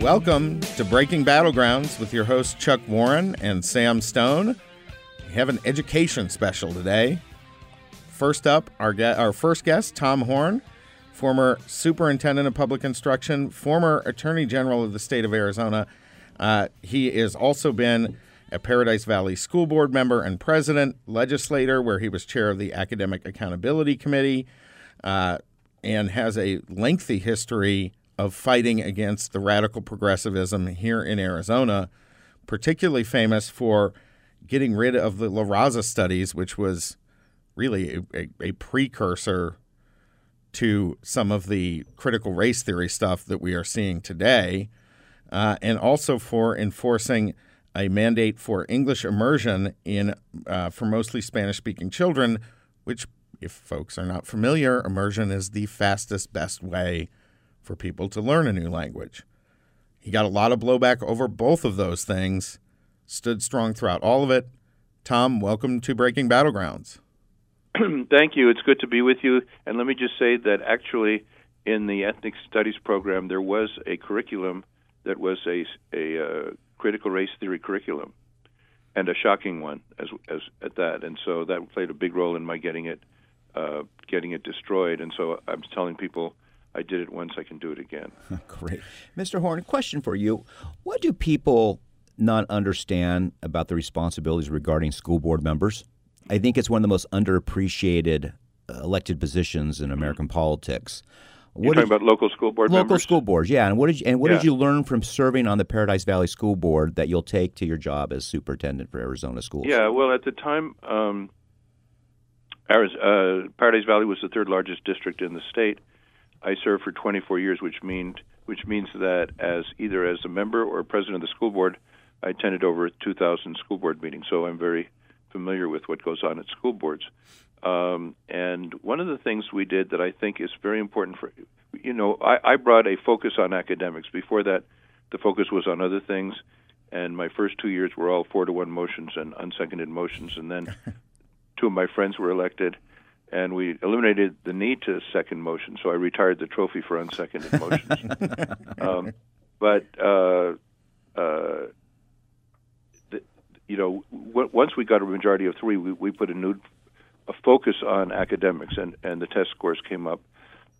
Welcome to Breaking Battlegrounds with your hosts Chuck Warren and Sam Stone. We have an education special today. First up, our ge- our first guest, Tom Horne, former superintendent of public instruction, former attorney general of the state of Arizona. Uh, he has also been a Paradise Valley School Board member and president, legislator, where he was chair of the Academic Accountability Committee, uh, and has a lengthy history of fighting against the radical progressivism here in Arizona, particularly famous for getting rid of the La Raza studies, which was really a, a, a precursor to some of the critical race theory stuff that we are seeing today, uh, and also for enforcing a mandate for English immersion in uh, for mostly Spanish-speaking children, which, if folks are not familiar, immersion is the fastest, best way for people to learn a new language. He got a lot of blowback over both of those things, stood strong throughout all of it. Tom, welcome to Breaking Battlegrounds. Thank you. It's good to be with you. And let me just say that actually, in the ethnic studies program, there was a curriculum that was a, a uh, critical race theory curriculum, and a shocking one as as at that. And so that played a big role in my getting it uh, getting it destroyed. And so I'm telling people I did it once, I can do it again. Great. Mr. Horne, a question for you. What do people not understand about the responsibilities regarding school board members? I think it's one of the most underappreciated uh, elected positions in American politics. What You're talking about local school board local members? school boards, yeah. And what did you, and what Yeah. did you learn from serving on the Paradise Valley School Board that you'll take to your job as superintendent for Arizona schools? Yeah, well, at the time, um, Ariz- uh, Paradise Valley was the third largest district in the state. I served for 24 years, which means which means that as either as a member or president of the school board, I attended over 2,000 school board meetings. So I'm very familiar with what goes on at school boards. Um, and one of the things we did that I think is very important for, you know, I, I brought a focus on academics. Before that, the focus was on other things. And my first two years were all four to one motions and unseconded motions. And then two of my friends were elected, and we eliminated the need to second motion. So I retired the trophy for unseconded motions. um, but uh, uh, the, you know, w- once we got a majority of three, we, we put a new a focus on academics, and and the test scores came up.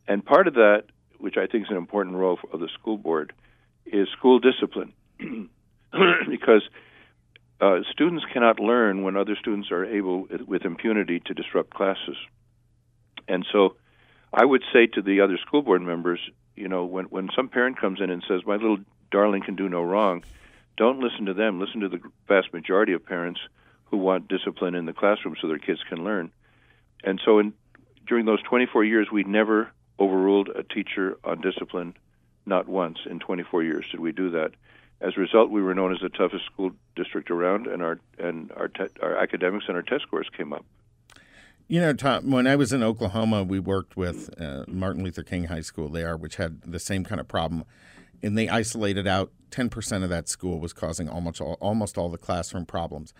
And part of that, which I think is an important role of the school board, is school discipline, because uh, students cannot learn when other students are able, with impunity, to disrupt classes. And so, I would say to the other school board members, you know, when when some parent comes in and says, "My little darling can do no wrong," don't listen to them. Listen to the vast majority of parents who want discipline in the classroom so their kids can learn. And so, in during those 24 years, we never overruled a teacher on discipline. Not once in 24 years did we do that. As a result, we were known as the toughest school district around, and our and our te- our academics and our test scores came up. You know, Tom, when I was in Oklahoma, we worked with uh, Martin Luther King High School there, which had the same kind of problem. And they isolated out 10% of that school was causing almost all, almost all the classroom problems.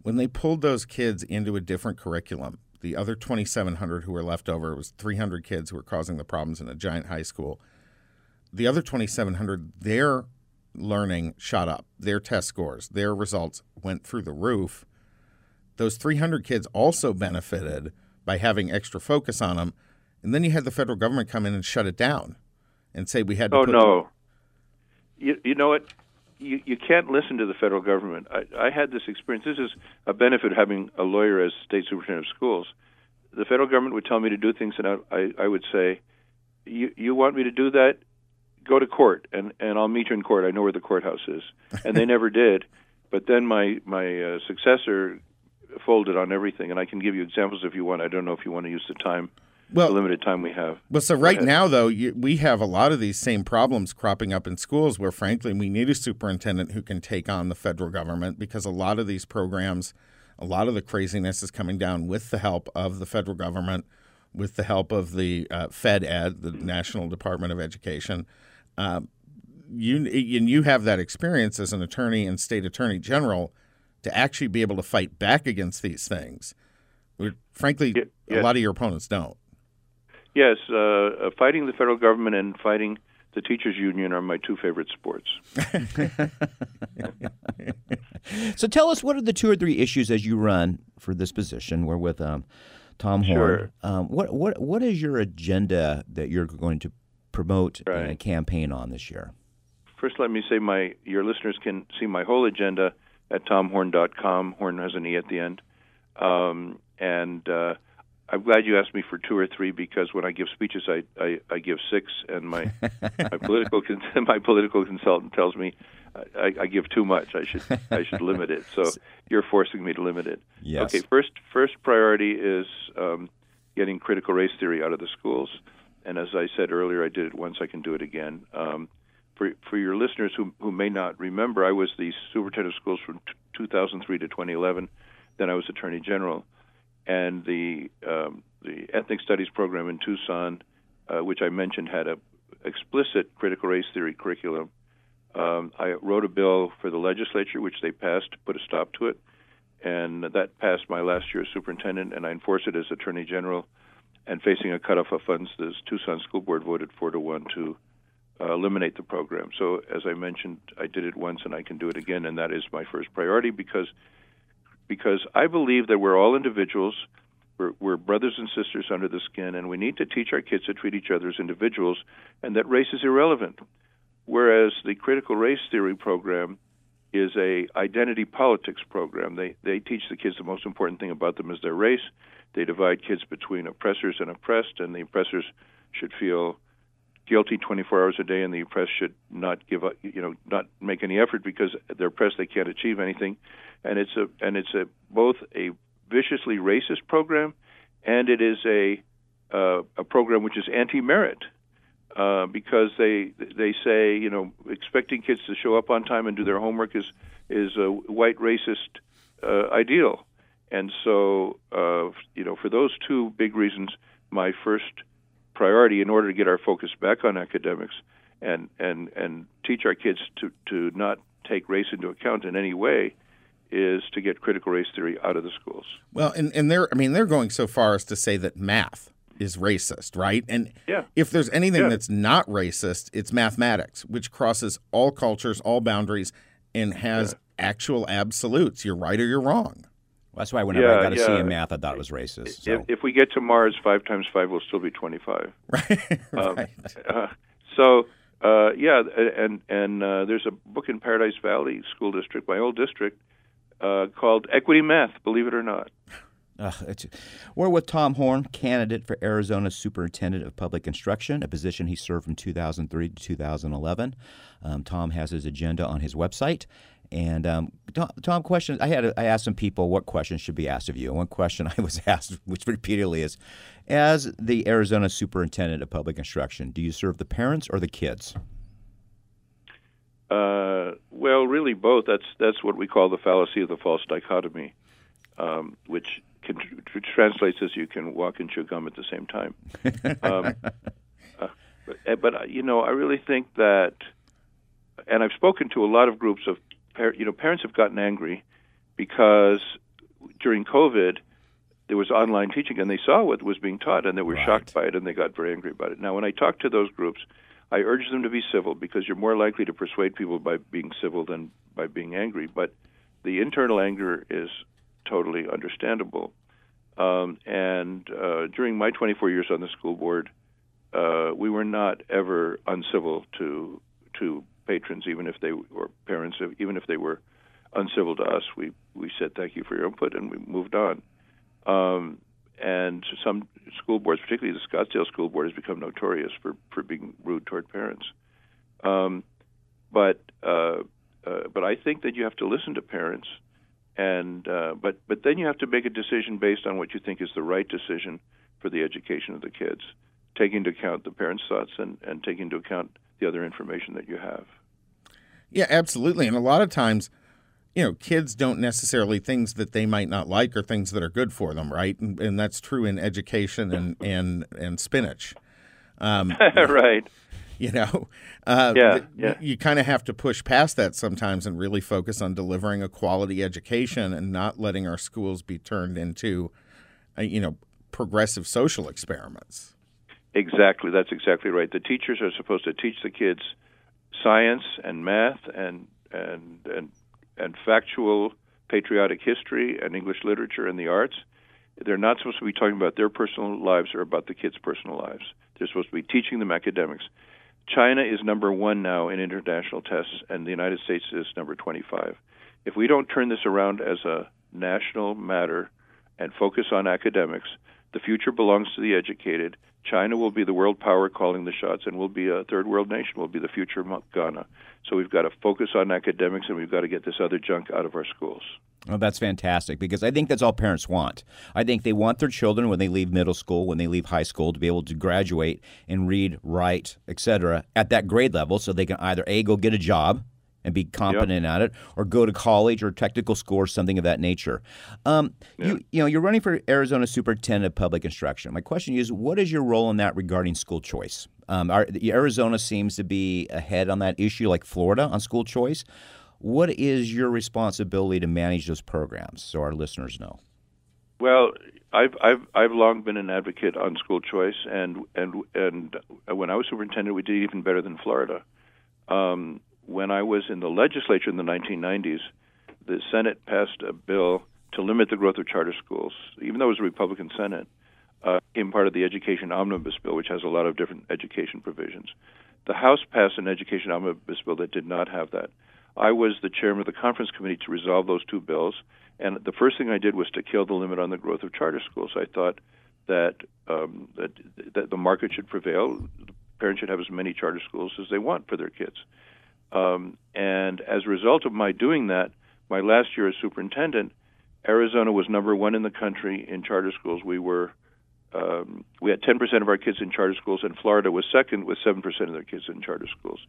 When they pulled those kids into a different curriculum, the other 2,700 who were left over, was 300 kids who were causing the problems in a giant high school. The other 2,700, their learning shot up, their test scores, their results went through the roof those 300 kids also benefited by having extra focus on them. And then you had the federal government come in and shut it down and say we had to Oh put no! You you know what? You you can't listen to the federal government. I, I had this experience. This is a benefit of having a lawyer as state superintendent of schools. The federal government would tell me to do things, and I I, I would say, "You you want me to do that? Go to court, and and I'll meet you in court. I know where the courthouse is." And they never did. But then my my uh, successor folded on everything, and I can give you examples if you want. I don't know if you want to use the time well, the limited time we have. Well, so right now, though, you, we have a lot of these same problems cropping up in schools where, frankly, we need a superintendent who can take on the federal government because a lot of these programs, a lot of the craziness is coming down with the help of the federal government, with the help of the uh, Fed Ed, the National Department of Education. Uh, you and you have that experience as an attorney and state attorney general to actually be able to fight back against these things. frankly, a lot of your opponents don't. Yes, uh, uh, fighting the federal government and fighting the teachers union are my two favorite sports. so tell us what are the two or three issues as you run for this position? We're with um, Tom Horne. Sure. Um, what what what is your agenda that you're going to promote right. and campaign on this year? First, let me say my your listeners can see my whole agenda at tomhorne.com. Horne has an e at the end, um, and uh, I'm glad you asked me for two or three because when I give speeches, I I, I give six, and my my political my political consultant tells me I, I give too much. I should I should limit it. So you're forcing me to limit it. Yes. Okay. First first priority is um, getting critical race theory out of the schools. And as I said earlier, I did it once. I can do it again. Um, for for your listeners who who may not remember, I was the superintendent of schools from t- 2003 to 2011. Then I was attorney general and the um, the ethnic studies program in Tucson, uh, which I mentioned, had a explicit critical race theory curriculum. Um, I wrote a bill for the legislature, which they passed to put a stop to it, and that passed my last year as superintendent, and I enforced it as attorney general. And facing a cutoff of funds, the Tucson School Board voted four to one to uh, eliminate the program. So, as I mentioned, I did it once, and I can do it again, and that is my first priority because because I believe that we're all individuals. We're, we're, brothers and sisters under the skin, and we need to teach our kids to treat each other as individuals, and that race is irrelevant. Whereas the critical race theory program is a identity politics program. They they teach the kids the most important thing about them is their race. They divide kids between oppressors and oppressed, and the oppressors should feel guilty 24 hours a day, and the oppressed should not give up, you know, not make any effort because they're oppressed. They can't achieve anything, and it's a and it's a both a viciously racist program, and it is a uh, a program which is anti-merit uh, because they they say you know expecting kids to show up on time and do their homework is is a white racist uh, ideal, and so uh, you know for those two big reasons, my first priority in order to get our focus back on academics and and and teach our kids to to not take race into account in any way is to get critical race theory out of the schools. Well, and and they're I mean they're going so far as to say that math is racist, right? And yeah. if there's anything yeah. that's not racist, it's mathematics, which crosses all cultures, all boundaries, and has yeah. actual absolutes. You're right or you're wrong. That's why whenever yeah, I got a yeah. C in math, I thought it was racist. So. If, if, we get to Mars, five times five will still be twenty-five. Right. Um, right. Uh, so uh, yeah, and and uh, there's a book in Paradise Valley School District, my old district, uh, called Equity Math. Believe it or not. Uh, we're with Tom Horne, candidate for Arizona Superintendent of Public Instruction, a position he served from 2003 to 2011. Um, Tom has his agenda on his website, and um, Tom, Tom, questions. I had I asked some people what questions should be asked of you. And one question I was asked, which repeatedly is, as the Arizona Superintendent of Public Instruction, do you serve the parents or the kids? Uh, well, really both. That's that's what we call the fallacy of the false dichotomy, um, which, can, which translates as you can walk and chew gum at the same time. um, uh, but, but uh, you know, I really think that, and I've spoken to a lot of groups of you know, parents have gotten angry because during COVID there was online teaching and they saw what was being taught and they were right. shocked by it and they got very angry about it. Now, when I talk to those groups, I urge them to be civil because you're more likely to persuade people by being civil than by being angry. But the internal anger is totally understandable. Um, and uh, during my 24 years on the school board, uh, we were not ever uncivil to to patrons, even if they were parents, even if they were uncivil to us. We we said thank you for your input, and we moved on. Um, and some school boards, particularly the Scottsdale School Board, has become notorious for for being rude toward parents. Um, but uh, uh, but I think that you have to listen to parents, and uh, but but then you have to make a decision based on what you think is the right decision for the education of the kids, taking into account the parents' thoughts and, and taking into account the other information that you have. Yeah, absolutely. And a lot of times, you know, kids don't necessarily things that they might not like or things that are good for them, right? And, and that's true in education and and and spinach. Um, right. You know, uh, yeah, yeah. you kind of have to push past that sometimes and really focus on delivering a quality education and not letting our schools be turned into, uh, you know, progressive social experiments. Exactly. That's exactly right. The teachers are supposed to teach the kids science and math and and and and factual patriotic history and English literature and the arts. They're not supposed to be talking about their personal lives or about the kids' personal lives. They're supposed to be teaching them academics. China is number one now in international tests, and the United States is number 25. If we don't turn this around as a national matter and focus on academics, the future belongs to the educated. China will be the world power calling the shots, and we'll be a third world nation. We'll be the future of Ghana. So we've got to focus on academics, and we've got to get this other junk out of our schools. Oh, that's fantastic because I think that's all parents want. I think they want their children when they leave middle school, when they leave high school, to be able to graduate and read, write, etc. at that grade level, so they can either a go get a job and be competent yep. at it, or go to college or technical school or something of that nature. Um, yeah. You you know you're running for Arizona Superintendent of Public Instruction. My question is, what is your role in that regarding school choice? Um, our, Arizona seems to be ahead on that issue, like Florida on school choice. What is your responsibility to manage those programs so our listeners know? Well, I've I've I've long been an advocate on school choice, and and and when I was superintendent, we did even better than Florida. Um, when I was in the legislature in the 1990s, the Senate passed a bill to limit the growth of charter schools, even though it was a Republican Senate. Uh, became part of the Education Omnibus Bill, which has a lot of different education provisions. The House passed an Education Omnibus Bill that did not have that. I was the chairman of the conference committee to resolve those two bills, and the first thing I did was to kill the limit on the growth of charter schools. I thought that um, that, that the market should prevail. Parents should have as many charter schools as they want for their kids. Um, and as a result of my doing that, my last year as superintendent, Arizona was number one in the country in charter schools. We were um, we had 10% of our kids in charter schools, and Florida was second with 7% of their kids in charter schools.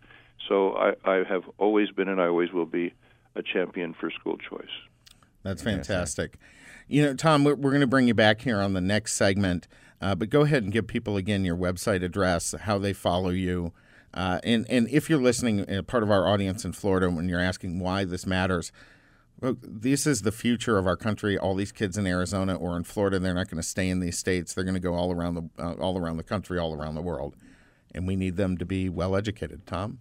So I, I have always been, and I always will be, a champion for school choice. That's fantastic. You know, Tom, we're, we're going to bring you back here on the next segment, uh, but go ahead and give people again your website address, how they follow you. Uh, and, and if you're listening, uh, part of our audience in Florida, when you're asking why this matters, well, this is the future of our country. All these kids in Arizona or in Florida, they're not going to stay in these states. They're going to go all around the uh, all around the country, all around the world, and we need them to be well educated. Tom.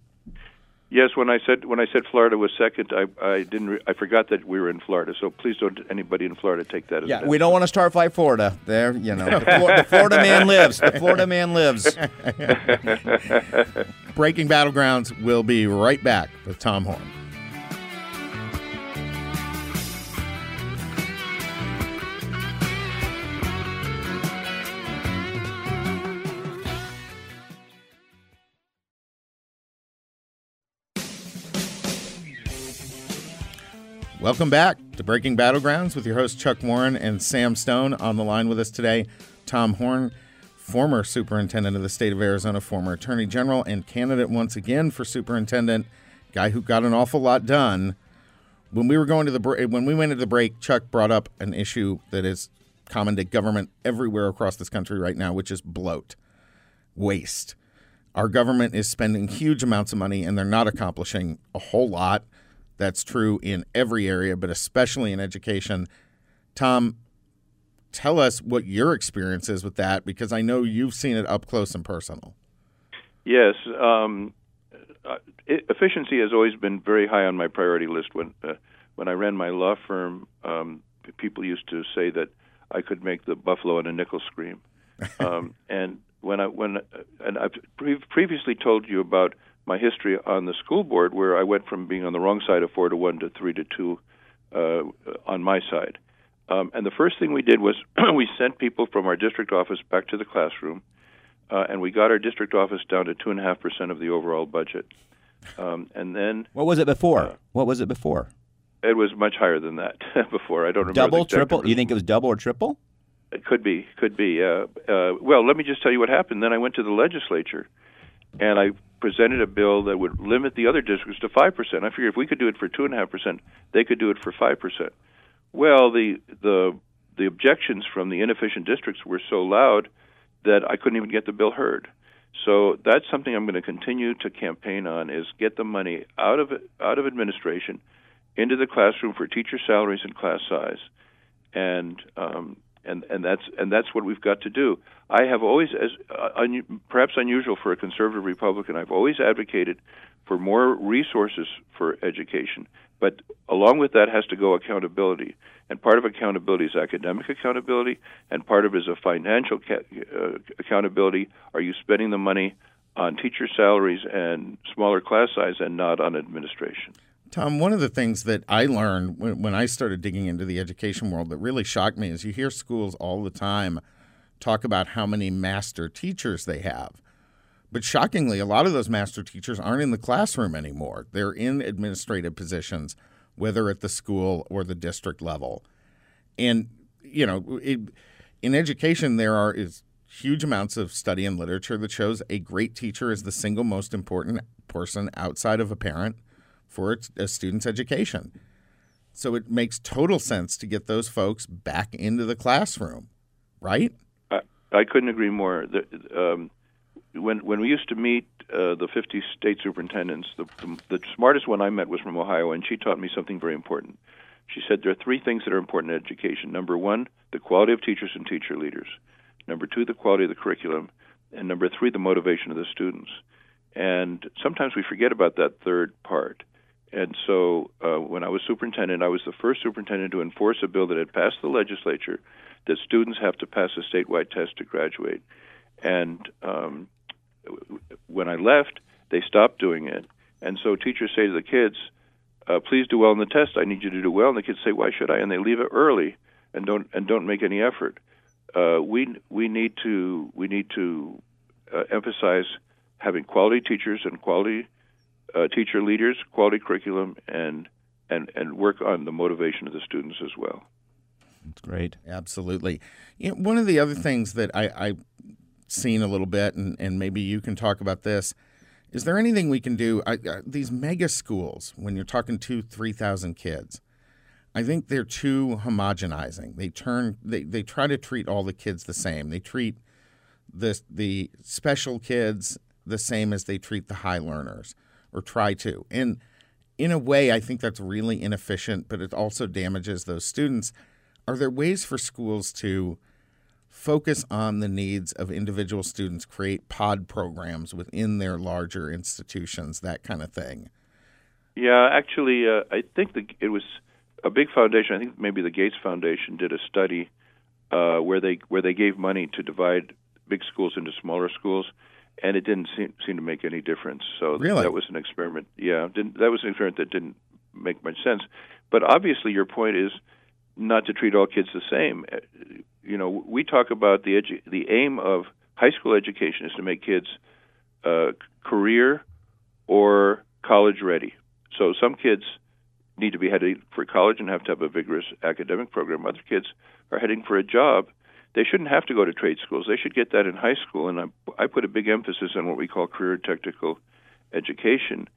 Yes, when I said when I said Florida was second, I I didn't re- I forgot that we were in Florida. So please don't anybody in Florida take that as yeah. We don't want to start fight Florida. There, you know, the, the Florida man lives. The Florida man lives. Breaking battlegrounds. We'll be right back with Tom Horne. Welcome back to Breaking Battlegrounds with your host Chuck Warren and Sam Stone. On the line with us today, Tom Horne, former superintendent of the state of Arizona, former attorney general, and candidate once again for superintendent. Guy who got an awful lot done. When we were going to the when we went to the break, Chuck brought up an issue that is common to government everywhere across this country right now, which is bloat, waste. Our government is spending huge amounts of money and they're not accomplishing a whole lot that's true in every area, but especially in education. Tom, tell us what your experience is with that because I know you've seen it up close and personal. Yes. Um, uh, efficiency has always been very high on my priority list. When uh, when I ran my law firm, um, people used to say that I could make the buffalo and a nickel scream. Um, and when I when uh, and I've pre- previously told you about my history on the school board, where I went from being on the wrong side of four to one to three to two uh, on my side. Um, and the first thing we did was we sent people from our district office back to the classroom, uh, and we got our district office down to two and a half percent of the overall budget. Um, and then what was it before? Uh, what was it before? It was much higher than that before. I don't remember. Double, triple. You think it was double or triple? It could be, could be. Uh, uh, well, let me just tell you what happened. Then I went to the legislature, and I presented a bill that would limit the other districts to five percent. I figured if we could do it for two and a half percent, they could do it for five percent. Well, the the the objections from the inefficient districts were so loud that I couldn't even get the bill heard. So that's something I'm going to continue to campaign on: is get the money out of out of administration into the classroom for teacher salaries and class size, and um, and and that's and that's what we've got to do. I have always, as uh, un, perhaps unusual for a conservative Republican, I've always advocated for more resources for education. But along with that has to go accountability, and part of accountability is academic accountability, and part of it is a financial ca- uh, accountability. Are you spending the money on teacher salaries and smaller class size, and not on administration? Tom, one of the things that I learned when, when I started digging into the education world that really shocked me is you hear schools all the time talk about how many master teachers they have. But shockingly, a lot of those master teachers aren't in the classroom anymore. They're in administrative positions, whether at the school or the district level. And, you know, it, in education, there are is huge amounts of study and literature that shows a great teacher is the single most important person outside of a parent for a student's education. So it makes total sense to get those folks back into the classroom, right? I, I couldn't agree more. The, um, when when we used to meet uh, the 50 state superintendents, the, the, the smartest one I met was from Ohio, and she taught me something very important. She said there are three things that are important in education. Number one, the quality of teachers and teacher leaders. Number two, the quality of the curriculum. And number three, the motivation of the students. And sometimes we forget about that third part. And so uh, when I was superintendent, I was the first superintendent to enforce a bill that had passed the legislature that students have to pass a statewide test to graduate. And um, when I left, they stopped doing it. And so teachers say to the kids, uh, "Please do well in the test. I need you to do well." And the kids say, "Why should I?" And they leave it early and don't and don't make any effort. Uh, we we need to we need to uh, emphasize having quality teachers and quality uh, teacher leaders, quality curriculum, and and and work on the motivation of the students as well. That's great. Absolutely. You know, one of the other things that I, I've seen a little bit, and, and maybe you can talk about this. Is there anything we can do? I, uh, these mega schools, when you're talking two, three thousand kids, I think they're too homogenizing. They turn, they, they try to treat all the kids the same. They treat the the special kids the same as they treat the high learners or try to. And in a way, I think that's really inefficient, but it also damages those students. Are there ways for schools to focus on the needs of individual students, create pod programs within their larger institutions, that kind of thing? Yeah, actually, uh, I think the, it was a big foundation. I think maybe the Gates Foundation did a study uh, where they where they gave money to divide big schools into smaller schools and it didn't seem, seem to make any difference. So really? that was an experiment. Yeah, that was an experiment that didn't make much sense. But obviously, your point is not to treat all kids the same. Uh, you know, we talk about the edu- the aim of high school education is to make kids uh, career or college ready. So some kids need to be heading for college and have to have a vigorous academic program. Other kids are heading for a job they shouldn't have to go to trade schools. They should get that in high school. And I, I put a big emphasis on what we call career technical education.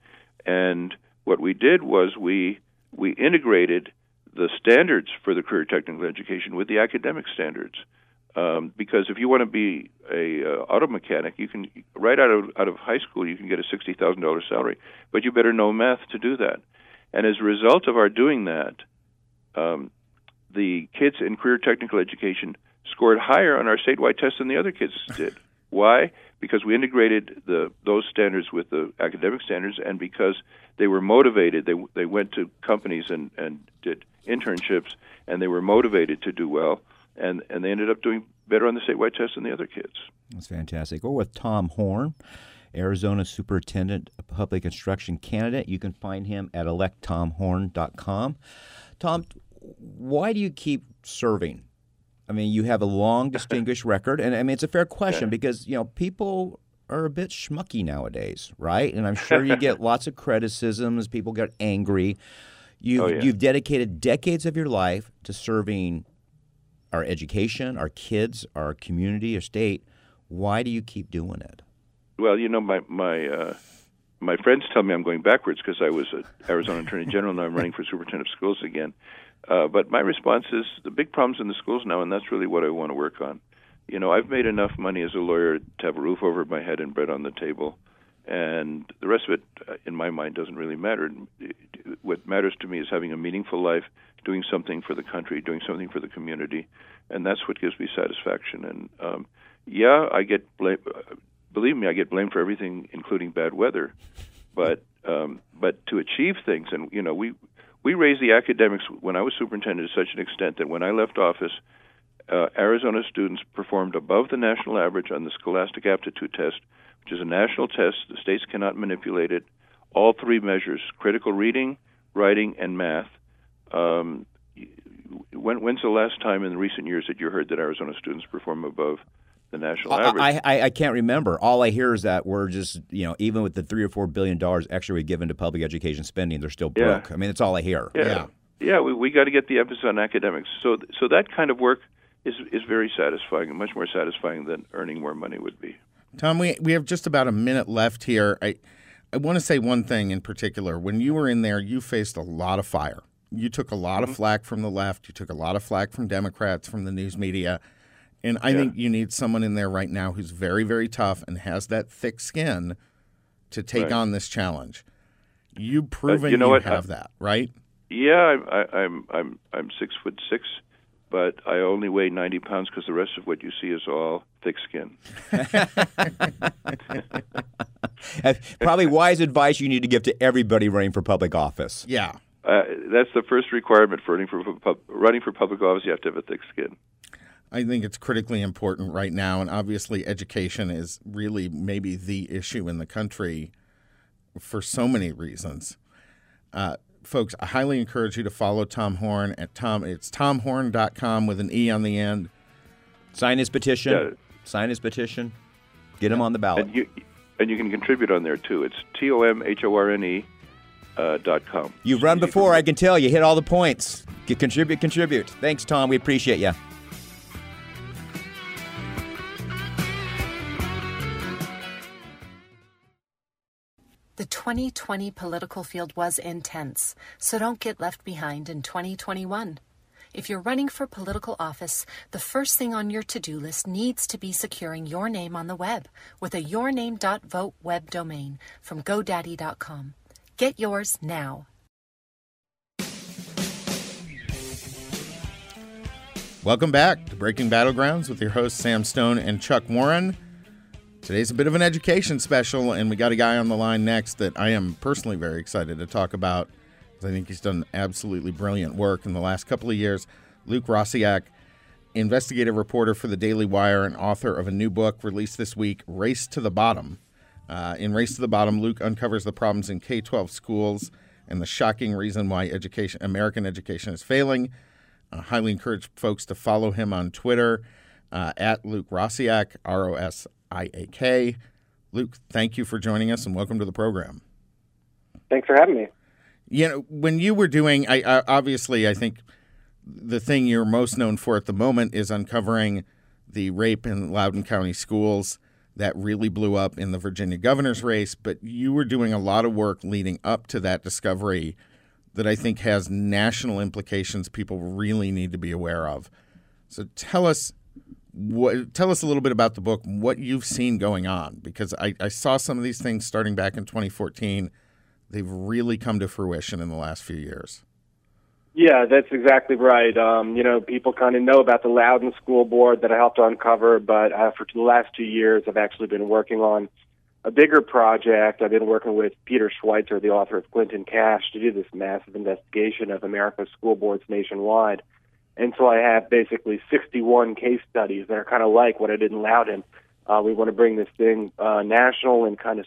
And what we did was we we integrated the standards for the career technical education with the academic standards. Um, because if you want to be a uh, auto mechanic, you can right out of out of high school you can get a sixty thousand dollars salary, but you better know math to do that. And as a result of our doing that, um, the kids in career technical education scored higher on our statewide test than the other kids did. Why? Because we integrated the those standards with the academic standards, and because they were motivated. They they went to companies and and did internships, and they were motivated to do well, and and they ended up doing better on the statewide test than the other kids. That's fantastic. We're with Tom Horne. Arizona Superintendent of Public Instruction candidate. You can find him at electtomhorne.com. Tom, why do you keep serving? I mean, you have a long, distinguished record, and I mean, it's a fair question because you know people are a bit schmucky nowadays, right? And I'm sure you get lots of criticisms. People get angry. You've, oh, yeah. you've dedicated decades of your life to serving our education, our kids, our community, our state. Why do you keep doing it? Well, you know, my my uh, my friends tell me I'm going backwards because I was an Arizona Attorney General, now I'm running for Superintendent of Schools again. Uh, but my response is the big problems in the schools now, and that's really what I want to work on. You know, I've made enough money as a lawyer to have a roof over my head and bread on the table, and the rest of it, uh, in my mind, doesn't really matter. What matters to me is having a meaningful life, doing something for the country, doing something for the community, and that's what gives me satisfaction. And um, yeah, I get blamed. Believe me, I get blamed for everything, including bad weather. But um, but to achieve things, and you know, we we raised the academics when I was superintendent to such an extent that when I left office, uh, Arizona students performed above the national average on the Scholastic Aptitude Test, which is a national test. The states cannot manipulate it. All three measures critical reading, writing, and math. Um, when, when's the last time in recent years that you heard that Arizona students perform above the national average? I, I, I can't remember. All I hear is that we're just, you know, even with the three or four billion dollars extra we given to public education spending, they're still broke. Yeah. I mean, that's all I hear. Yeah, yeah, yeah we, we got to get the emphasis on academics. So, so that kind of work is is very satisfying and much more satisfying than earning more money would be. Tom, we we have just about a minute left here. I I want to say one thing in particular. When you were in there, you faced a lot of fire. You took a lot Mm-hmm. of flack from the left. You took a lot of flack from Democrats, from the news media. And I Yeah. think you need someone in there right now who's very, very tough and has that thick skin to take Right. on this challenge. You've proven you know what? have that, right? Yeah, I'm I, I'm I'm I'm six foot six, but I only weigh ninety pounds because the rest of what you see is all thick skin. Uh, Probably wise advice you need to give to everybody running for public office. Yeah. Uh, that's the first requirement for running for pub- running for public office. You have to have a thick skin. I think it's critically important right now, and obviously, education is really maybe the issue in the country for so many reasons. Uh, folks, I highly encourage you to follow Tom Horne at Tom. It's tomhorne.com with an e on the end. Sign his petition. Yeah. Sign his petition. Get him on the ballot. And you and you can contribute on there too. It's t o m h o r n e uh, dot com. You've run before. I can tell. You hit all the points. Get, contribute, contribute. Thanks, Tom. We appreciate you. 2020 political field was intense, so don't get left behind in 2021. If you're running for political office, the first thing on your to do list needs to be securing your name on the web with a yourname.vote web domain from GoDaddy.com. Get yours now. Welcome back to Breaking Battlegrounds with your hosts, Sam Stone and Chuck Warren. Today's a bit of an education special, and we got a guy on the line next that I am personally very excited to talk about. I think he's done absolutely brilliant work in the last couple of years. Luke Rosiak, investigative reporter for the Daily Wire and author of a new book released this week, Race to the Bottom. Uh, in Race to the Bottom, Luke uncovers the problems in K 12 schools and the shocking reason why education, American education is failing. I highly encourage folks to follow him on Twitter uh, at Luke Rosiak, R O S I A K. Luke, thank you for joining us and welcome to the program. Thanks for having me. You know, when you were doing, I, I obviously, I think the thing you're most known for at the moment is uncovering the rape in Loudoun County schools that really blew up in the Virginia governor's race. But you were doing a lot of work leading up to that discovery that I think has national implications people really need to be aware of. So tell us what tell us a little bit about the book, what you've seen going on, because I, I saw some of these things starting back in 2014. They've really come to fruition in the last few years. Yeah, that's exactly right. Um, you know, people kind of know about the Loudoun School Board that I helped uncover, but uh, for the last two years, I've actually been working on a bigger project. I've been working with Peter Schweizer, the author of Clinton Cash, to do this massive investigation of America's school boards nationwide. And so I have basically 61 case studies that are kind of like what I did in Loudoun. Uh, we want to bring this thing uh, national and kind of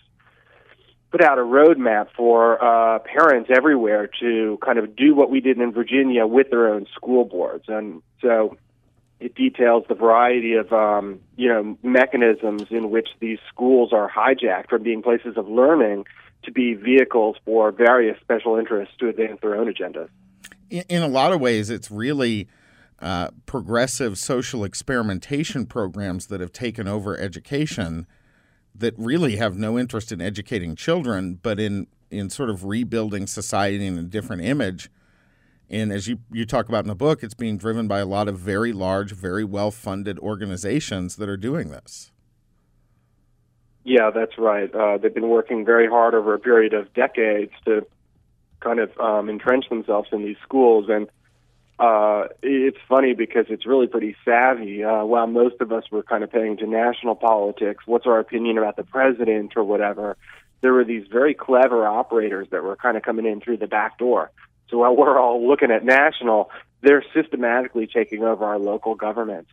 put out a roadmap for uh, parents everywhere to kind of do what we did in Virginia with their own school boards. And so it details the variety of um, you know mechanisms in which these schools are hijacked from being places of learning to be vehicles for various special interests to advance their own agendas. In, a lot of ways, it's really uh, progressive social experimentation programs that have taken over education that really have no interest in educating children, but in in sort of rebuilding society in a different image. And as you, you talk about in the book, it's being driven by a lot of very large, very well funded organizations that are doing this. Yeah, that's right. Uh, they've been working very hard over a period of decades to kind of um, entrench themselves in these schools. And uh, it's funny because it's really pretty savvy. Uh, while most of us were kind of paying to national politics, what's our opinion about the president or whatever, there were these very clever operators that were kind of coming in through the back door. So while we're all looking at national, they're systematically taking over our local governments.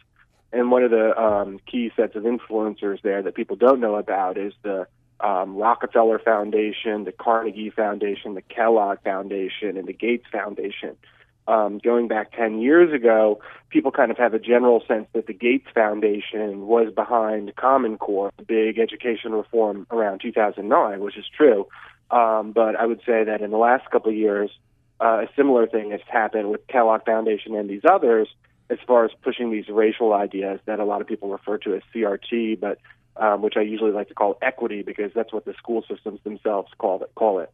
And one of the um, key sets of influencers there that people don't know about is the um, Rockefeller Foundation, the Carnegie Foundation, the Kellogg Foundation, and the Gates Foundation. Um, going back 10 years ago, people kind of have a general sense that the Gates Foundation was behind Common Core, the big education reform around 2009, which is true. Um, but I would say that in the last couple of years, uh, a similar thing has happened with Kellogg Foundation and these others as far as pushing these racial ideas that a lot of people refer to as CRT, but um, which I usually like to call equity because that's what the school systems themselves call it. Call it.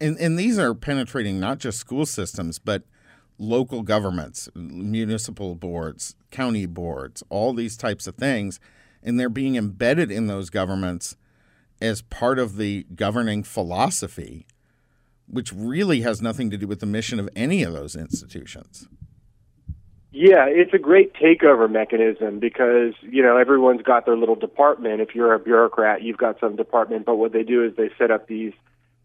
And, and these are penetrating not just school systems, but local governments, municipal boards, county boards, all these types of things. And they're being embedded in those governments as part of the governing philosophy, which really has nothing to do with the mission of any of those institutions. Yeah, it's a great takeover mechanism because, you know, everyone's got their little department. If you're a bureaucrat, you've got some department, but what they do is they set up these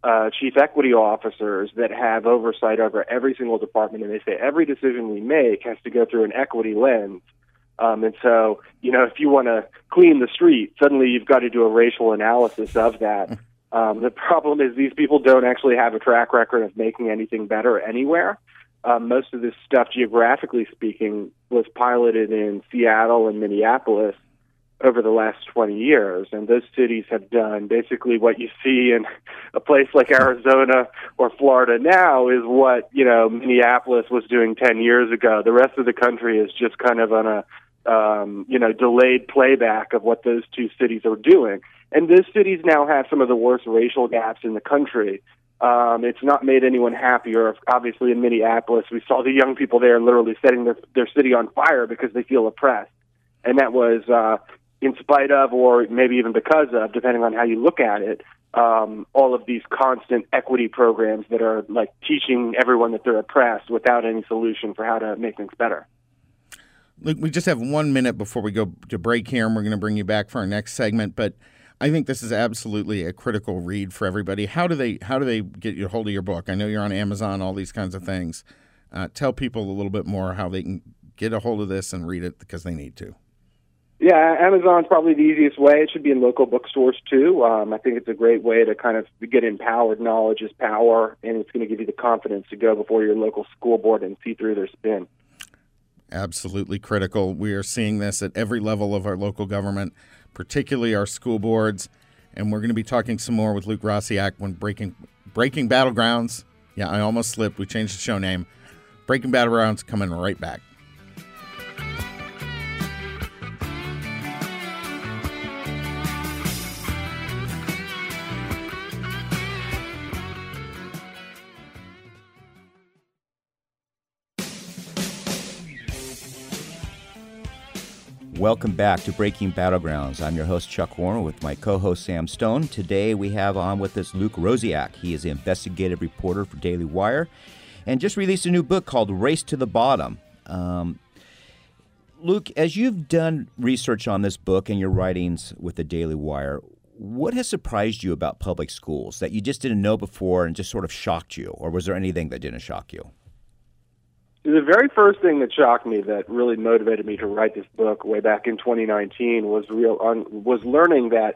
uh, chief equity officers that have oversight over every single department, and they say every decision we make has to go through an equity lens. Um, and so, you know, if you want to clean the street, suddenly you've got to do a racial analysis of that. Um, the problem is these people don't actually have a track record of making anything better anywhere. Um, most of this stuff, geographically speaking, was piloted in Seattle and Minneapolis over the last 20 years. And those cities have done basically what you see in a place like Arizona or Florida now is what, you know, Minneapolis was doing 10 years ago. The rest of the country is just kind of on a, um, you know, delayed playback of what those two cities are doing. And those cities now have some of the worst racial gaps in the country. Um, it's not made anyone happier. Obviously, in Minneapolis, we saw the young people there literally setting their, their city on fire because they feel oppressed. And that was, uh, in spite of, or maybe even because of, depending on how you look at it, um, all of these constant equity programs that are like teaching everyone that they're oppressed without any solution for how to make things better. Look, we just have one minute before we go to break here, and we're going to bring you back for our next segment. But I think this is absolutely a critical read for everybody. How do they how do they get a hold of your book? I know you're on Amazon, all these kinds of things. Uh, tell people a little bit more how they can get a hold of this and read it because they need to. Yeah, Amazon's probably the easiest way. It should be in local bookstores too. Um, I think it's a great way to kind of get empowered. Knowledge is power, and it's going to give you the confidence to go before your local school board and see through their spin. Absolutely critical. We are seeing this at every level of our local government, particularly our school boards. And we're going to be talking some more with Luke Rosiak when breaking breaking battlegrounds. Yeah, I almost slipped. We changed the show name. Breaking Battlegrounds coming right back. Welcome back to Breaking Battlegrounds. I'm your host, Chuck Warren, with my co host, Sam Stone. Today we have on with us Luke Rosiak. He is an investigative reporter for Daily Wire and just released a new book called Race to the Bottom. Um, Luke, as you've done research on this book and your writings with the Daily Wire, what has surprised you about public schools that you just didn't know before and just sort of shocked you? Or was there anything that didn't shock you? The very first thing that shocked me that really motivated me to write this book way back in 2019 was real on, was learning that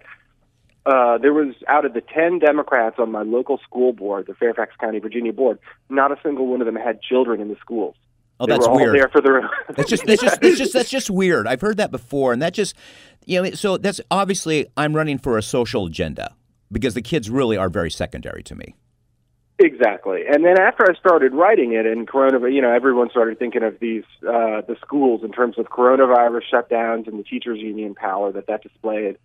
uh, there was out of the 10 Democrats on my local school board, the Fairfax County, Virginia board, not a single one of them had children in the schools. Oh, they that's were all weird. There for their That's just that's just that's just that's just weird. I've heard that before, and that just you know. So that's obviously I'm running for a social agenda because the kids really are very secondary to me. Exactly. And then after I started writing it and corona, you know, everyone started thinking of these, uh, the schools in terms of coronavirus shutdowns and the teachers union power that that displayed.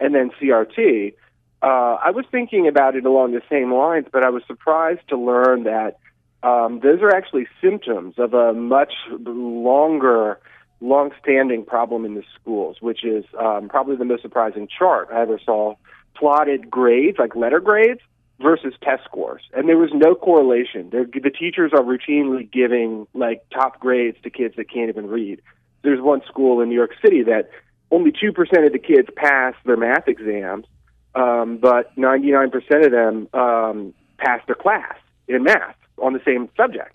And then CRT, uh, I was thinking about it along the same lines, but I was surprised to learn that, um, those are actually symptoms of a much longer, long-standing problem in the schools, which is, um, probably the most surprising chart I ever saw plotted grades, like letter grades, versus test scores, and there was no correlation. They're, the teachers are routinely giving like top grades to kids that can't even read. There's one school in New York City that only two percent of the kids pass their math exams, um, but 99% of them um, pass their class in math on the same subject.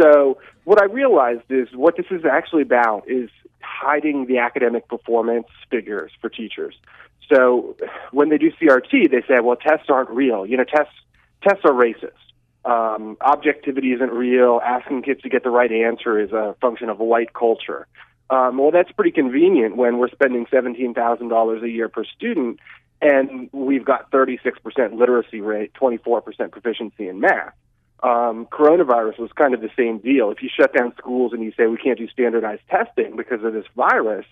So what I realized is what this is actually about is hiding the academic performance figures for teachers. So when they do CRT, they say, well, tests aren't real. You know, tests tests are racist. Um, objectivity isn't real. Asking kids to get the right answer is a function of white culture. Um, well, that's pretty convenient when we're spending seventeen thousand dollars a year per student, and we've got thirty six percent literacy rate, twenty four percent proficiency in math. Um, coronavirus was kind of the same deal. If you shut down schools and you say we can't do standardized testing because of this virus,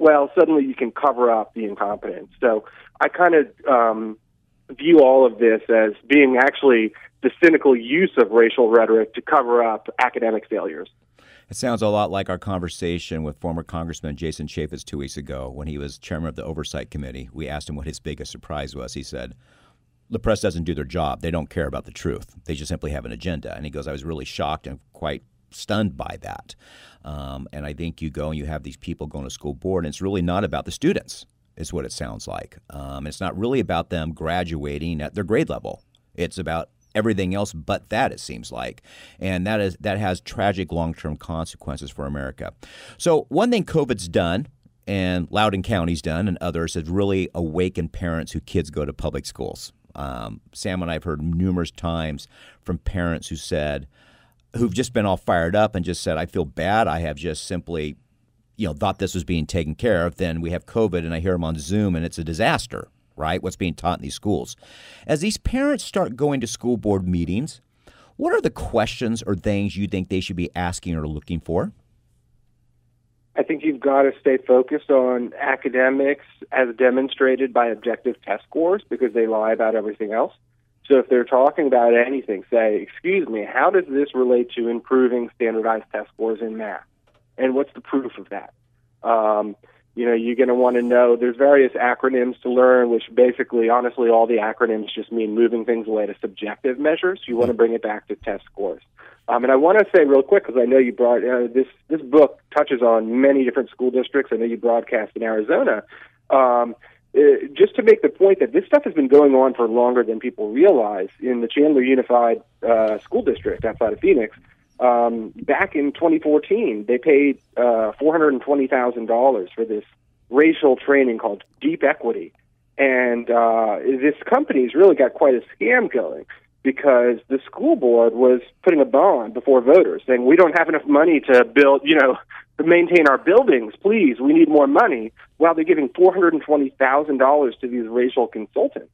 well, suddenly you can cover up the incompetence. So I kind of um, view all of this as being actually the cynical use of racial rhetoric to cover up academic failures. It sounds a lot like our conversation with former Congressman Jason Chaffetz two weeks ago when he was chairman of the Oversight Committee. We asked him what his biggest surprise was. He said, the press doesn't do their job. They don't care about the truth. They just simply have an agenda. And he goes, I was really shocked and quite stunned by that. Um, and I think you go and you have these people going to school board, and it's really not about the students, is what it sounds like. Um, it's not really about them graduating at their grade level. It's about everything else but that it seems like and that is that has tragic long-term consequences for america so one thing covid's done and loudoun county's done and others has really awakened parents who kids go to public schools um, sam and i've heard numerous times from parents who said who've just been all fired up and just said, I feel bad. I have just simply, you know, thought this was being taken care of. Then we have COVID and I hear them on Zoom and it's a disaster, right? What's being taught in these schools. As these parents start going to school board meetings, what are the questions or things you think they should be asking or looking for? I think you've got to stay focused on academics as demonstrated by objective test scores because they lie about everything else. So if they're talking about anything, say, excuse me, how does this relate to improving standardized test scores in math? And what's the proof of that? Um, you know, you're going to want to know there's various acronyms to learn, which basically, honestly, all the acronyms just mean moving things away to subjective measures. You want to bring it back to test scores. Um, and I want to say real quick because I know you brought uh, this. This book touches on many different school districts. I know you broadcast in Arizona. Um, uh, just to make the point that this stuff has been going on for longer than people realize in the Chandler Unified uh, School District outside of Phoenix. Um, back in 2014, they paid uh, $420,000 for this racial training called Deep Equity. And uh, this company's really got quite a scam going because the school board was putting a bond before voters saying, we don't have enough money to build, you know, to maintain our buildings, please, we need more money, while they're giving $420,000 to these racial consultants.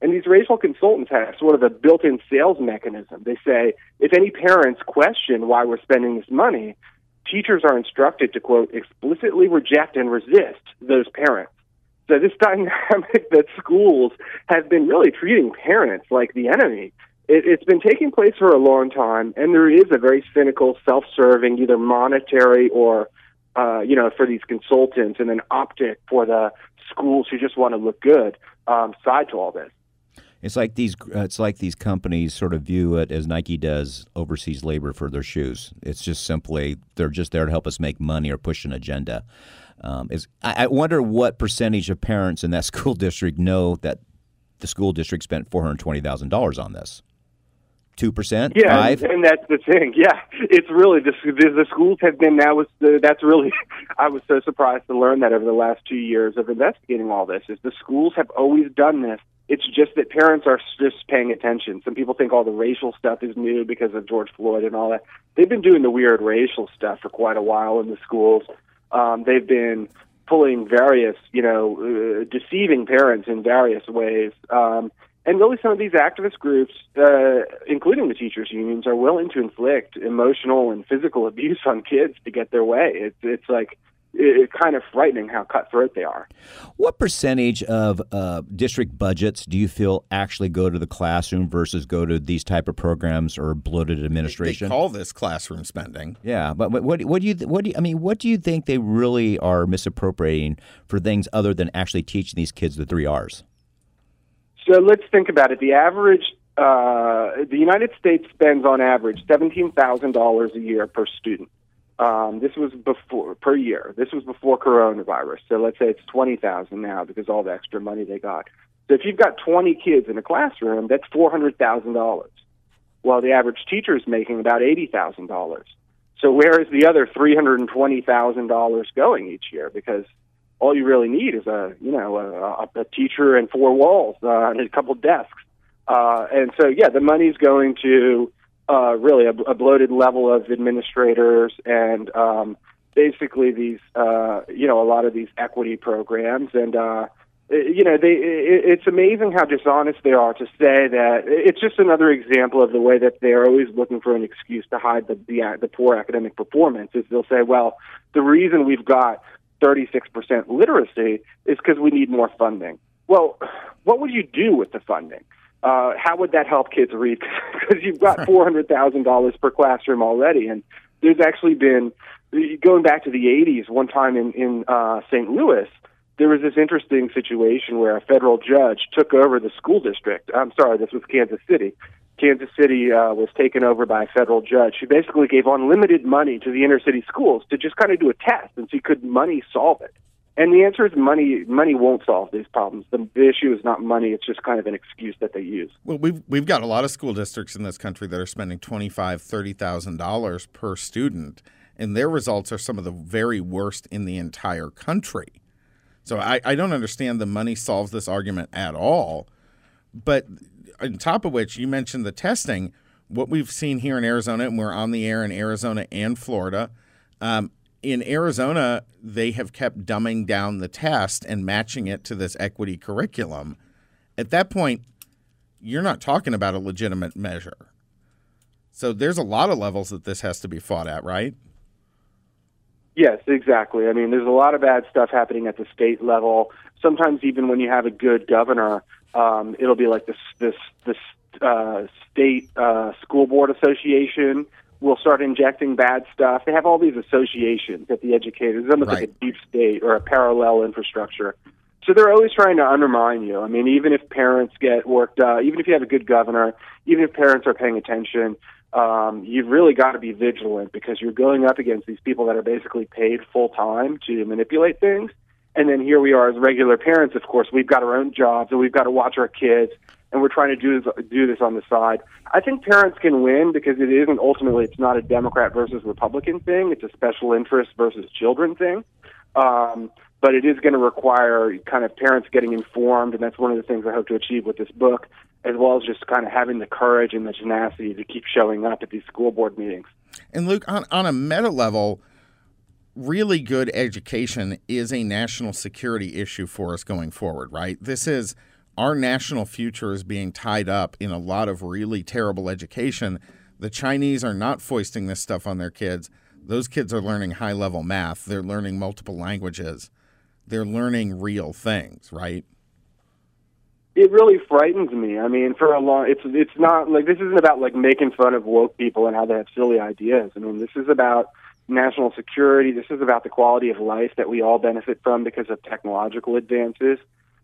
And these racial consultants have sort of a built in sales mechanism. They say, if any parents question why we're spending this money, teachers are instructed to, quote, explicitly reject and resist those parents. So this dynamic that schools have been really treating parents like the enemy it, it's been taking place for a long time, and there is a very cynical, self-serving, either monetary or, uh, you know, for these consultants, and an optic for the schools who just want to look good um, side to all this. It's like these. Uh, it's like these companies sort of view it as Nike does overseas labor for their shoes. It's just simply they're just there to help us make money or push an agenda. Um, is I, I wonder what percentage of parents in that school district know that the school district spent four hundred twenty thousand dollars on this two percent, yeah, five, and, and that's the thing. Yeah, it's really the, the, the schools have been that was the, that's really. I was so surprised to learn that over the last two years of investigating all this is the schools have always done this. It's just that parents are just paying attention. Some people think all the racial stuff is new because of George Floyd and all that. They've been doing the weird racial stuff for quite a while in the schools. Um, they've been pulling various, you know, uh, deceiving parents in various ways. Um, And really, some of these activist groups, uh, including the teachers' unions, are willing to inflict emotional and physical abuse on kids to get their way. It's it's like it's kind of frightening how cutthroat they are. What percentage of uh, district budgets do you feel actually go to the classroom versus go to these type of programs or bloated administration? They call this classroom spending. Yeah, but what, what do you what do you, I mean? What do you think they really are misappropriating for things other than actually teaching these kids the three R's? So let's think about it. The average, uh, the United States spends on average seventeen thousand dollars a year per student. Um, this was before per year. This was before coronavirus. So let's say it's twenty thousand now because all the extra money they got. So if you've got twenty kids in a classroom, that's four hundred thousand dollars. While the average teacher is making about eighty thousand dollars. So where is the other three hundred and twenty thousand dollars going each year? Because all you really need is a you know a, a teacher and four walls uh, and a couple desks. Uh, and so yeah, the money's going to uh, really a, a bloated level of administrators and um, basically these, uh, you know, a lot of these equity programs. And, uh, you know, they, it, it's amazing how dishonest they are to say that it's just another example of the way that they're always looking for an excuse to hide the, the, the poor academic performance is they'll say, well, the reason we've got 36% literacy is because we need more funding. Well, what would you do with the funding? uh, how would that help kids read? Because you've got four hundred thousand dollars per classroom already, and there's actually been going back to the '80s. One time in in uh, St. Louis, there was this interesting situation where a federal judge took over the school district. I'm sorry, this was Kansas City. Kansas City uh, was taken over by a federal judge who basically gave unlimited money to the inner city schools to just kind of do a test and see could money solve it. And the answer is money. Money won't solve these problems. The, the, issue is not money; it's just kind of an excuse that they use. Well, we've we've got a lot of school districts in this country that are spending twenty five, thirty thousand dollars per student, and their results are some of the very worst in the entire country. So I, I don't understand the money solves this argument at all. But on top of which, you mentioned the testing. What we've seen here in Arizona, and we're on the air in Arizona and Florida. Um, in Arizona, they have kept dumbing down the test and matching it to this equity curriculum. At that point, you're not talking about a legitimate measure. So there's a lot of levels that this has to be fought at, right? Yes, exactly. I mean, there's a lot of bad stuff happening at the state level. Sometimes, even when you have a good governor, um, it'll be like this this this uh, state uh, school board association will start injecting bad stuff. They have all these associations that the educators. It's almost right. like a deep state or a parallel infrastructure. So they're always trying to undermine you. I mean, even if parents get worked up, even if you have a good governor, even if parents are paying attention, um, you've really got to be vigilant because you're going up against these people that are basically paid full time to manipulate things. And then here we are as regular parents, of course, we've got our own jobs and we've got to watch our kids and we're trying to do this, do this on the side. I think parents can win because it isn't ultimately it's not a Democrat versus Republican thing. It's a special interest versus children thing. Um, but it is going to require kind of parents getting informed, and that's one of the things I hope to achieve with this book, as well as just kind of having the courage and the tenacity to keep showing up at these school board meetings. And Luke, on, on a meta level, really good education is a national security issue for us going forward, right? This is our national future is being tied up in a lot of really terrible education. The Chinese are not foisting this stuff on their kids. Those kids are learning high level math, they're learning multiple languages, they're learning real things, right? It really frightens me. I mean, for a long, it's it's not like this isn't about like making fun of woke people and how they have silly ideas. I mean, this is about national security. This is about the quality of life that we all benefit from because of technological advances.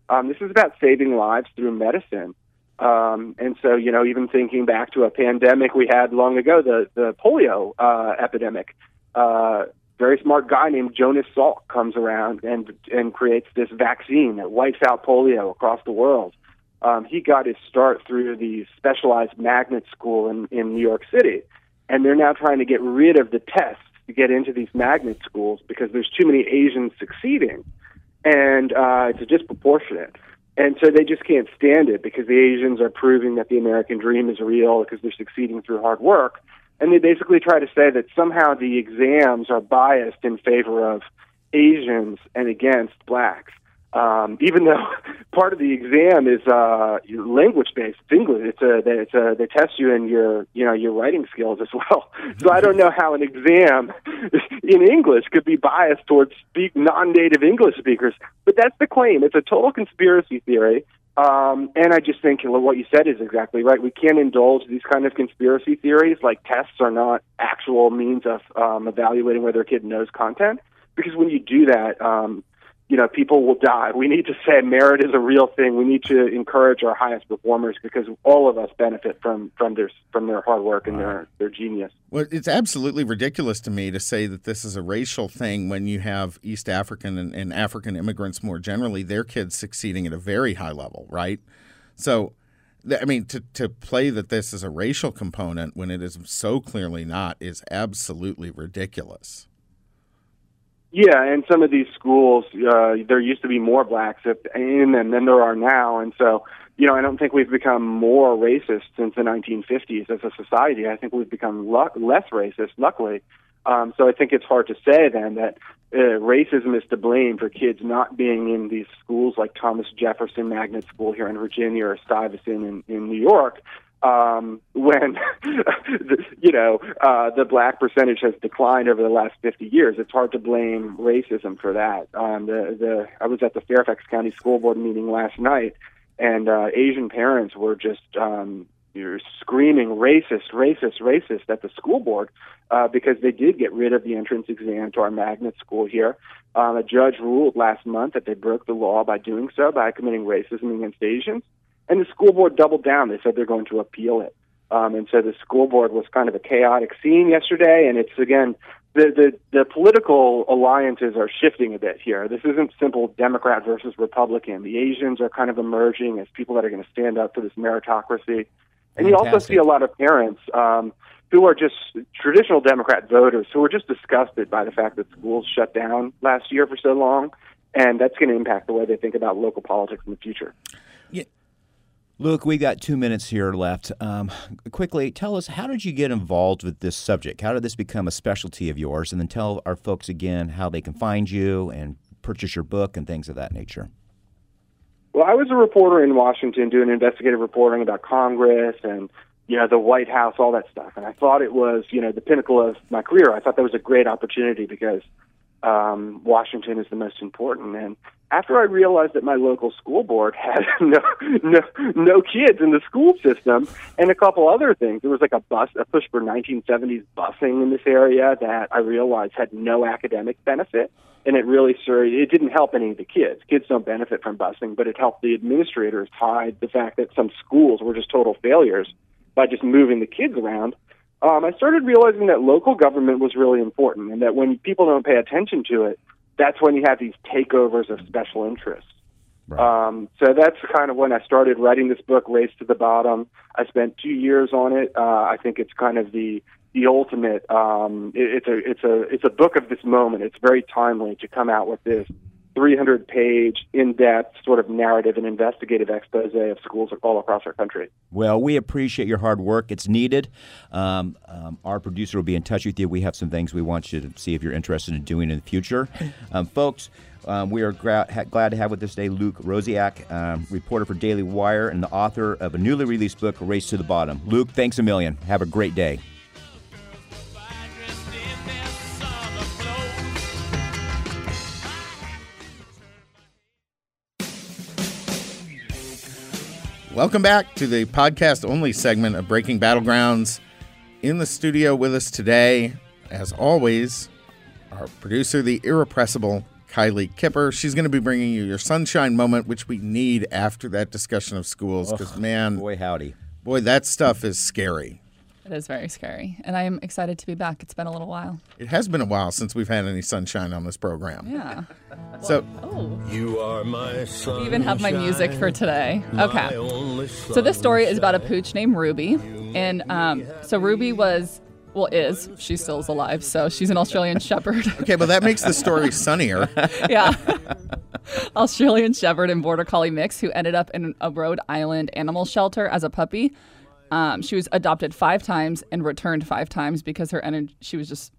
Um, this is about saving lives through medicine. Um, and so, you know, even thinking back to a pandemic we had long ago, the, the polio uh, epidemic, uh, very smart guy named Jonas Salk comes around and, and creates this vaccine that wipes out polio across the world. Um, he got his start through the specialized magnet school in, in New York City. And they're now trying to get rid of the tests to get into these magnet schools because there's too many Asians succeeding and uh, it's disproportionate. And so they just can't stand it because the Asians are proving that the American dream is real because they're succeeding through hard work. And they basically try to say that somehow the exams are biased in favor of Asians and against blacks. Um, even though part of the exam is uh, language based. It's English. It's a it's a they test you in your you know your writing skills as well. So I don't know how an exam in English could be biased towards speak non-native English speakers, but that's the claim. It's a total conspiracy theory. Um, and I just think what you said is exactly right. We can't indulge these kind of conspiracy theories, like tests are not actual means of um, evaluating whether a kid knows content, because when you do that, um, you know, people will die. We need to say merit is a real thing. We need to encourage our highest performers because all of us benefit from from their from their hard work and their their genius. Well, it's absolutely ridiculous to me to say that this is a racial thing when you have East African and, and African immigrants more generally, their kids succeeding at a very high level, right? So, I mean, to, to play that this is a racial component when it is so clearly not is absolutely ridiculous. Yeah, and some of these schools, uh, there used to be more blacks in them than there are now, and so you know, I don't think we've become more racist since the 1950s as a society. I think we've become lu- less racist, luckily. Um, so I think it's hard to say then that uh, racism is to blame for kids not being in these schools like Thomas Jefferson Magnet School here in Virginia or Stuyvesant in, in New York, um, when you know uh, the black percentage has declined over the last 50 years. It's hard to blame racism for that. Um, the, the I was at the Fairfax County School Board meeting last night, and uh, Asian parents were just um, you're screaming racist, racist, racist at the school board uh, because they did get rid of the entrance exam to our magnet school here. Um, a judge ruled last month that they broke the law by doing so by committing racism against Asians. And the school board doubled down. They said they're going to appeal it. Um, and so the school board was kind of a chaotic scene yesterday. And it's again, the, the, the political alliances are shifting a bit here. This isn't simple Democrat versus Republican. The Asians are kind of emerging as people that are going to stand up for this meritocracy. And you also see a lot of parents um, who are just traditional Democrat voters who are just disgusted by the fact that schools shut down last year for so long. And that's going to impact the way they think about local politics in the future. Luke, we got two minutes here left. Um, quickly, tell us how did you get involved with this subject? How did this become a specialty of yours? And then tell our folks again how they can find you and purchase your book and things of that nature. Well, I was a reporter in Washington doing investigative reporting about Congress and you know the White House, all that stuff, and I thought it was you know the pinnacle of my career. I thought that was a great opportunity because um, Washington is the most important. And after I realized that my local school board had no, no no kids in the school system and a couple other things, there was like a bus a push for 1970s busing in this area that I realized had no academic benefit, and it really served. It didn't help any of the kids. Kids don't benefit from busing, but it helped the administrators hide the fact that some schools were just total failures by just moving the kids around um, I started realizing that local government was really important, and that when people don't pay attention to it, that's when you have these takeovers of special interests. Right. Um, so that's kind of when I started writing this book, Race to the Bottom. I spent two years on it. Uh, I think it's kind of the the ultimate. Um, it, it's a it's a it's a book of this moment. It's very timely to come out with this 300 page, in depth sort of narrative and investigative expose of schools all across our country. Well, we appreciate your hard work. It's needed. Um, um, our producer will be in touch with you. We have some things we want you to see if you're interested in doing in the future. Um, folks, um, we are gra- ha- glad to have with us today Luke Rosiak, um, reporter for Daily Wire and the author of a newly released book, Race to the Bottom. Luke, thanks a million. Have a great day. Welcome back to the podcast only segment of Breaking Battlegrounds. In the studio with us today, as always, our producer, the irrepressible Kylie Kipper. She's going to be bringing you your sunshine moment, which we need after that discussion of schools. Because, man, boy, howdy. Boy, that stuff is scary. It is very scary. And I am excited to be back. It's been a little while. It has been a while since we've had any sunshine on this program. Yeah. So, oh. You are my sunshine, We even have my music for today. Okay. So this story is about a pooch named Ruby. And um, so Ruby was well, is she still is alive? So she's an Australian Shepherd. okay, but that makes the story sunnier. yeah, Australian Shepherd and Border Collie mix who ended up in a Rhode Island animal shelter as a puppy. Um, she was adopted five times and returned five times because her energy, she was just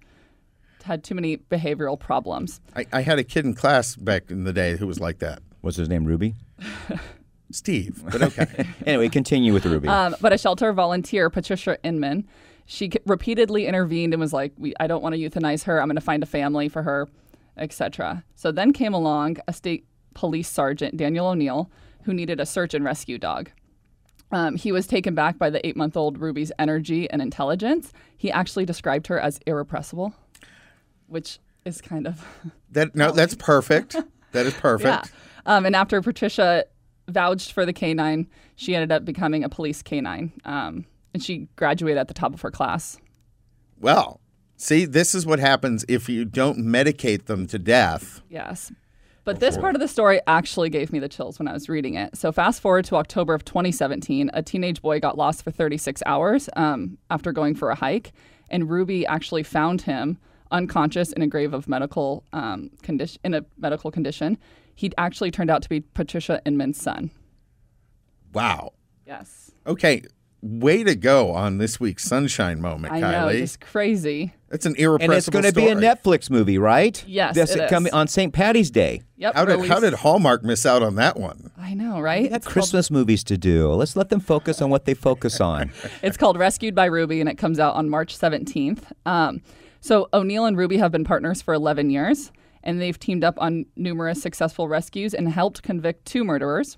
had too many behavioral problems. I, I had a kid in class back in the day who was like that. What's his name? Ruby. Steve, but okay. anyway, continue with Ruby. Um, but a shelter volunteer, Patricia Inman, she repeatedly intervened and was like, we, "I don't want to euthanize her. I'm going to find a family for her, etc." So then came along a state police sergeant, Daniel O'Neill, who needed a search and rescue dog. Um, he was taken back by the eight month old Ruby's energy and intelligence. He actually described her as irrepressible, which is kind of. that No, that's perfect. That is perfect. Yeah. Um, and after Patricia vouched for the canine, she ended up becoming a police canine. Um, and she graduated at the top of her class. Well, see, this is what happens if you don't medicate them to death. Yes. But this part of the story actually gave me the chills when I was reading it. So, fast forward to October of 2017, a teenage boy got lost for 36 hours um, after going for a hike, and Ruby actually found him unconscious in a grave of medical um, condition in a medical condition. He actually turned out to be Patricia Inman's son. Wow. Yes. Okay, way to go on this week's Sunshine Moment, I Kylie. know, just crazy. It's an irrepressible and it's going to be a. Netflix movie, right? Yes, That's it is. coming on St. Patty's Day. Yep. How did how did Hallmark miss out on that one? I know, right? They got It's called- Christmas movies to do. Let's let them focus on what they focus on. It's called Rescued by Ruby, and it comes out on March 17th. Um, so O'Neill and Ruby have been partners for 11 years, and they've teamed up on numerous successful rescues and helped convict two murderers.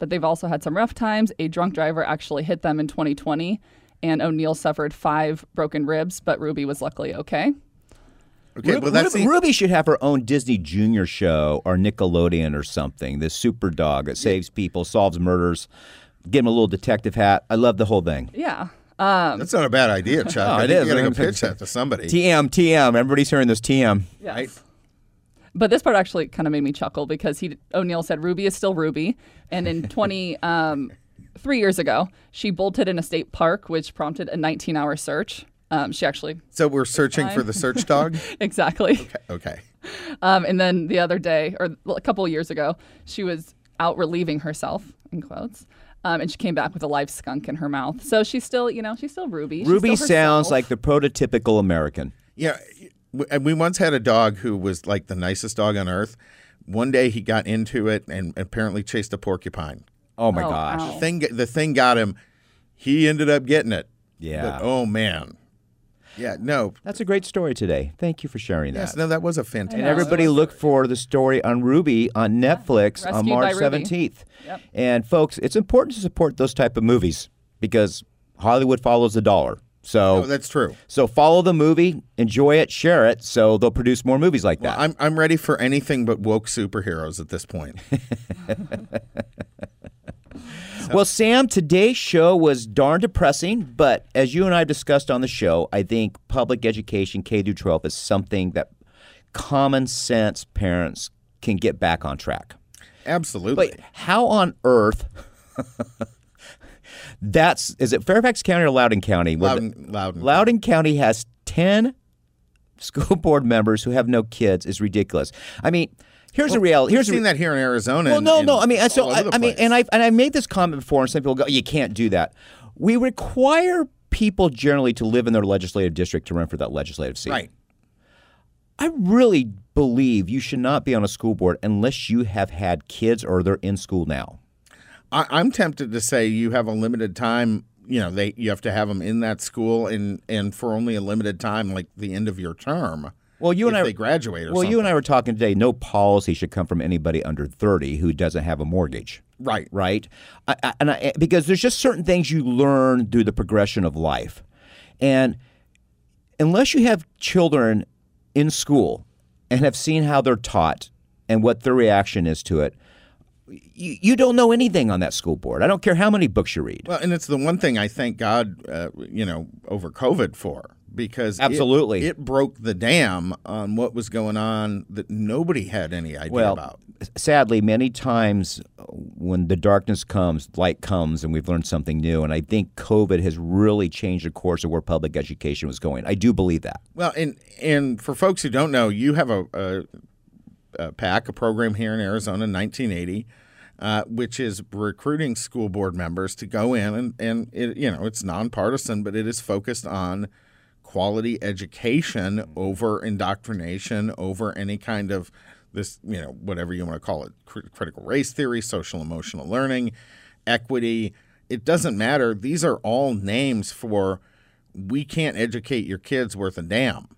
But they've also had some rough times. A drunk driver actually hit them in 2020, and O'Neill suffered five broken ribs, but Ruby was luckily okay. Okay, Ru- well that's Ru- the, Ruby should have her own Disney Junior show or Nickelodeon or something. This super dog that saves people, solves murders. Give him a little detective hat. I love the whole thing. Yeah. Um, that's not a bad idea, Chuck. Oh, I it think is. you got to go pitch that to somebody. TM, TM. Everybody's hearing this TM. yes. Right. But this part actually kind of made me chuckle because he O'Neill said Ruby is still Ruby, and in 20 um, three years ago she bolted in a state park, which prompted a 19-hour search. Um, she actually So we're searching for the search dog. exactly. okay. Um, and then the other day, or a couple of years ago, she was out relieving herself in quotes. Um, and she came back with a live skunk in her mouth. So she's still, you know, she's still Ruby. She's Ruby still sounds like the prototypical American. Yeah, w- and we once had a dog who was like the nicest dog on earth. One day he got into it and apparently chased a porcupine. Oh my Oh, gosh. ow. Thing, the thing got him. He ended up getting it. Yeah. But, oh man. Yeah. No. That's a great story today. Thank you for sharing that. Yes. No. That was a fantastic. And everybody look for the story on Ruby on Netflix on March 17th. Yep. And folks, it's important to support those type of movies because Hollywood follows the dollar. So Oh, that's true. so follow the movie, enjoy it, share it, so they'll produce more movies like that. I'm I'm ready for anything but woke superheroes at this point. Well, Sam, today's show was darn depressing, but as you and I discussed on the show, I think public education K through 12 is something that common sense parents can get back on track. Absolutely. But how on earth? That's is it Fairfax County or Loudoun County? The- Loudoun, Loudon. Loudoun County has ten school board members who have no kids. Is ridiculous. I mean, here's the reality. We've Here's the seen re- that here in Arizona. well, and- no, and no. I mean, so I, I mean, and I and I made this comment before, and some people go, "You can't do that." We require people generally to live in their legislative district to run for that legislative seat. right. I really believe you should not be on a school board unless you have had kids or they're in school now. I, I'm tempted to say you have a limited time. You know, they you have to have them in that school and and for only a limited time, like the end of your term. Well, you and I they graduate or Well, something. you and I were talking today. No policy should come from anybody under thirty who doesn't have a mortgage. right. right? I, I, and I, eh, because there's just certain things you learn through the progression of life, and unless you have children in school and have seen how they're taught and what their reaction is to it, you, you don't know anything on that school board. I don't care how many books you read. Well, and it's the one thing I thank God, uh, you know, over COVID for because Absolutely. it, broke the dam on what was going on that nobody had any idea Well, about. sadly, many times when the darkness comes, light comes, and we've learned something new. And I think COVID has really changed the course of where public education was going. I do believe that. Well, and and for folks who don't know, you have a, a, a PAC, a program here in Arizona, in 1980, uh, which is recruiting school board members to go in and and it, you know it's nonpartisan, but it is focused on quality education over indoctrination, over any kind of this, you know, whatever you want to call it, critical race theory, social emotional learning, equity. It doesn't matter. These are all names for we can't educate your kids worth a damn.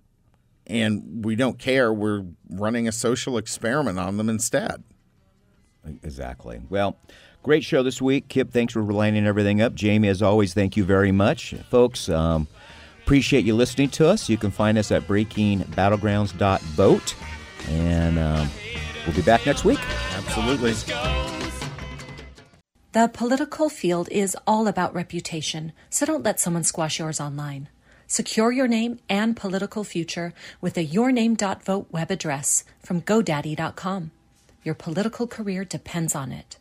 And we don't care. We're running a social experiment on them instead. Exactly. Well, great show this week. Kip, thanks for lining everything up. Jamie, as always, thank you very much. Folks, um, appreciate you listening to us. You can find us at breakingbattlegrounds.vote. And um, we'll be back next week. Absolutely. The political field is all about reputation, so don't let someone squash yours online. Secure your name and political future with a yourname.vote web address from GoDaddy.com. Your political career depends on it.